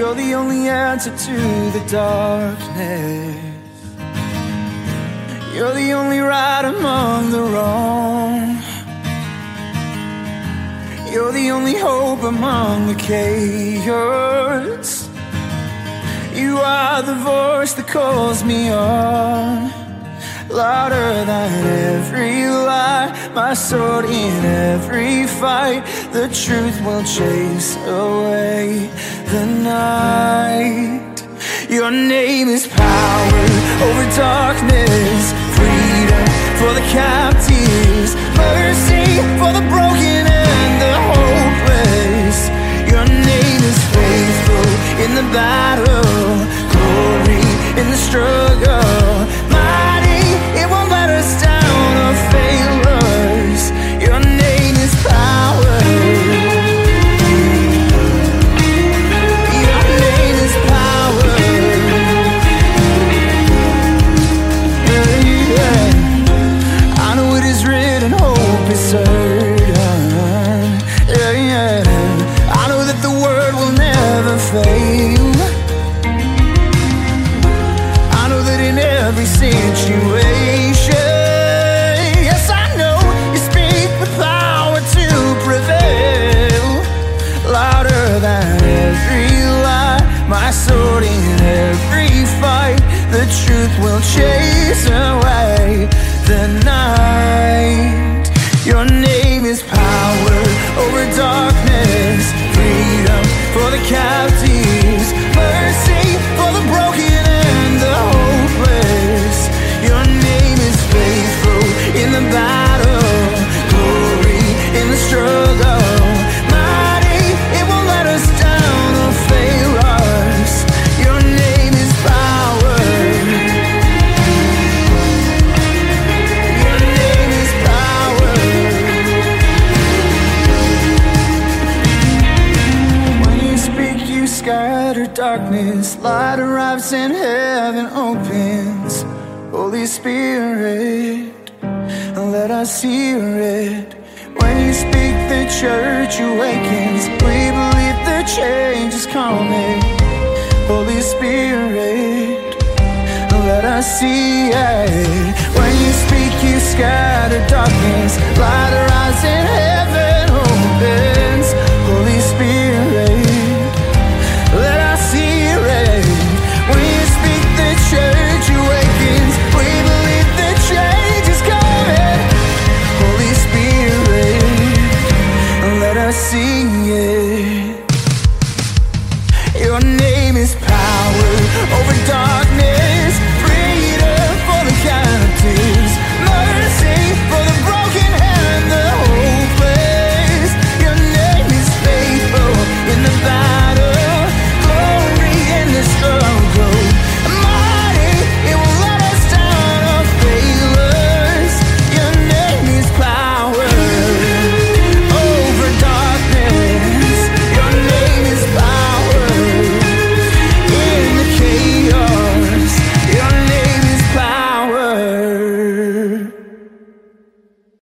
the only answer to the darkness. You're the only right among the wrong. You're the only hope among the chaos. You are the voice that calls me on. Louder than every lie, my sword in every fight. The truth will chase away. Your name is power over darkness, freedom for the captives, mercy for the broken and the hopeless. Your name is faithful in the battle, sword in every fight. The truth will chase scatter darkness. Light arrives and heaven opens. Holy Spirit, let us hear it. When you speak, the church awakens. We believe the change is coming. Holy Spirit, let us see it. When you speak, you scatter darkness. Light arrives in heaven. assim eu